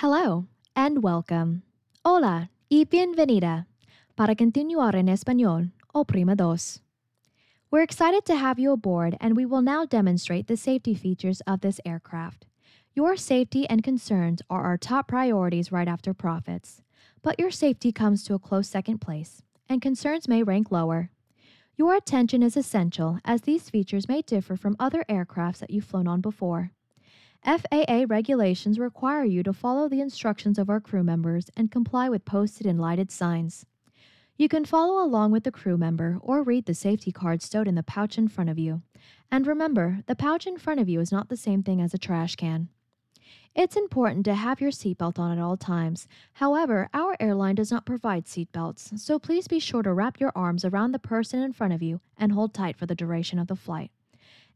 Hello and welcome. Hola y bienvenida. Para continuar en español, oprima dos. We're excited to have you aboard and we will now demonstrate the safety features of this aircraft. Your safety and concerns are our top priorities right after profits, but your safety comes to a close second place, and concerns may rank lower. Your attention is essential as these features may differ from other aircrafts that you've flown on before. FAA regulations require you to follow the instructions of our crew members and comply with posted and lighted signs. You can follow along with the crew member or read the safety card stowed in the pouch in front of you. And remember, the pouch in front of you is not the same thing as a trash can. It's important to have your seatbelt on at all times. However, our airline does not provide seatbelts, so please be sure to wrap your arms around the person in front of you and hold tight for the duration of the flight,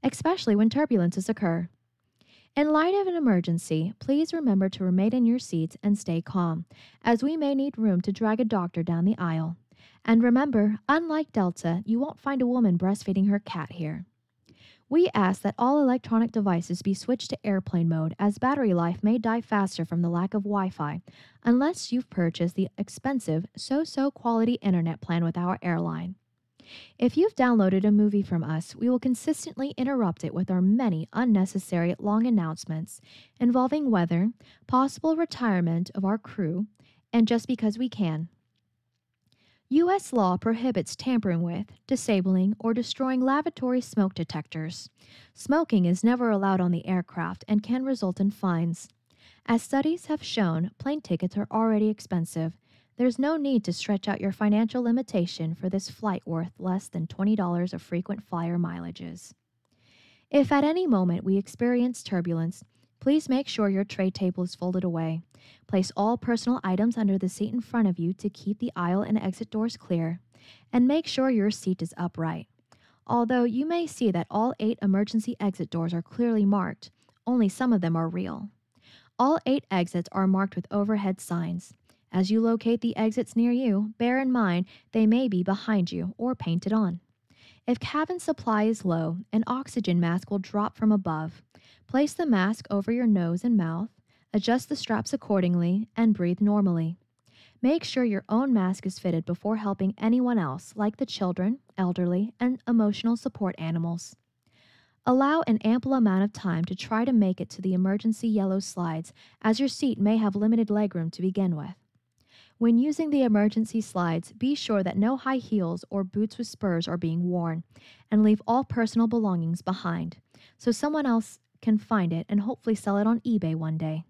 especially when turbulences occur. In light of an emergency, please remember to remain in your seats and stay calm, as we may need room to drag a doctor down the aisle. And remember, unlike Delta, you won't find a woman breastfeeding her cat here. We ask that all electronic devices be switched to airplane mode as battery life may die faster from the lack of Wi Fi, unless you've purchased the expensive so so quality internet plan with our airline. If you've downloaded a movie from us, we will consistently interrupt it with our many unnecessary long announcements involving weather, possible retirement of our crew, and just because we can. U.S. law prohibits tampering with, disabling, or destroying lavatory smoke detectors. Smoking is never allowed on the aircraft and can result in fines. As studies have shown, plane tickets are already expensive. There's no need to stretch out your financial limitation for this flight worth less than $20 of frequent flyer mileages. If at any moment we experience turbulence, Please make sure your tray table is folded away. Place all personal items under the seat in front of you to keep the aisle and exit doors clear. And make sure your seat is upright. Although you may see that all eight emergency exit doors are clearly marked, only some of them are real. All eight exits are marked with overhead signs. As you locate the exits near you, bear in mind they may be behind you or painted on. If cabin supply is low, an oxygen mask will drop from above. Place the mask over your nose and mouth, adjust the straps accordingly, and breathe normally. Make sure your own mask is fitted before helping anyone else, like the children, elderly, and emotional support animals. Allow an ample amount of time to try to make it to the emergency yellow slides, as your seat may have limited legroom to begin with. When using the emergency slides, be sure that no high heels or boots with spurs are being worn, and leave all personal belongings behind so someone else can find it and hopefully sell it on eBay one day.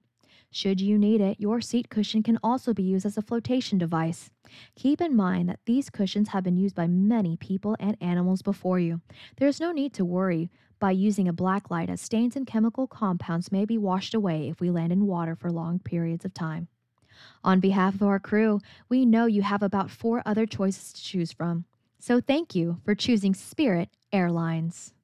Should you need it, your seat cushion can also be used as a flotation device. Keep in mind that these cushions have been used by many people and animals before you. There is no need to worry by using a black light as stains and chemical compounds may be washed away if we land in water for long periods of time. On behalf of our crew, we know you have about four other choices to choose from. So thank you for choosing Spirit Airlines.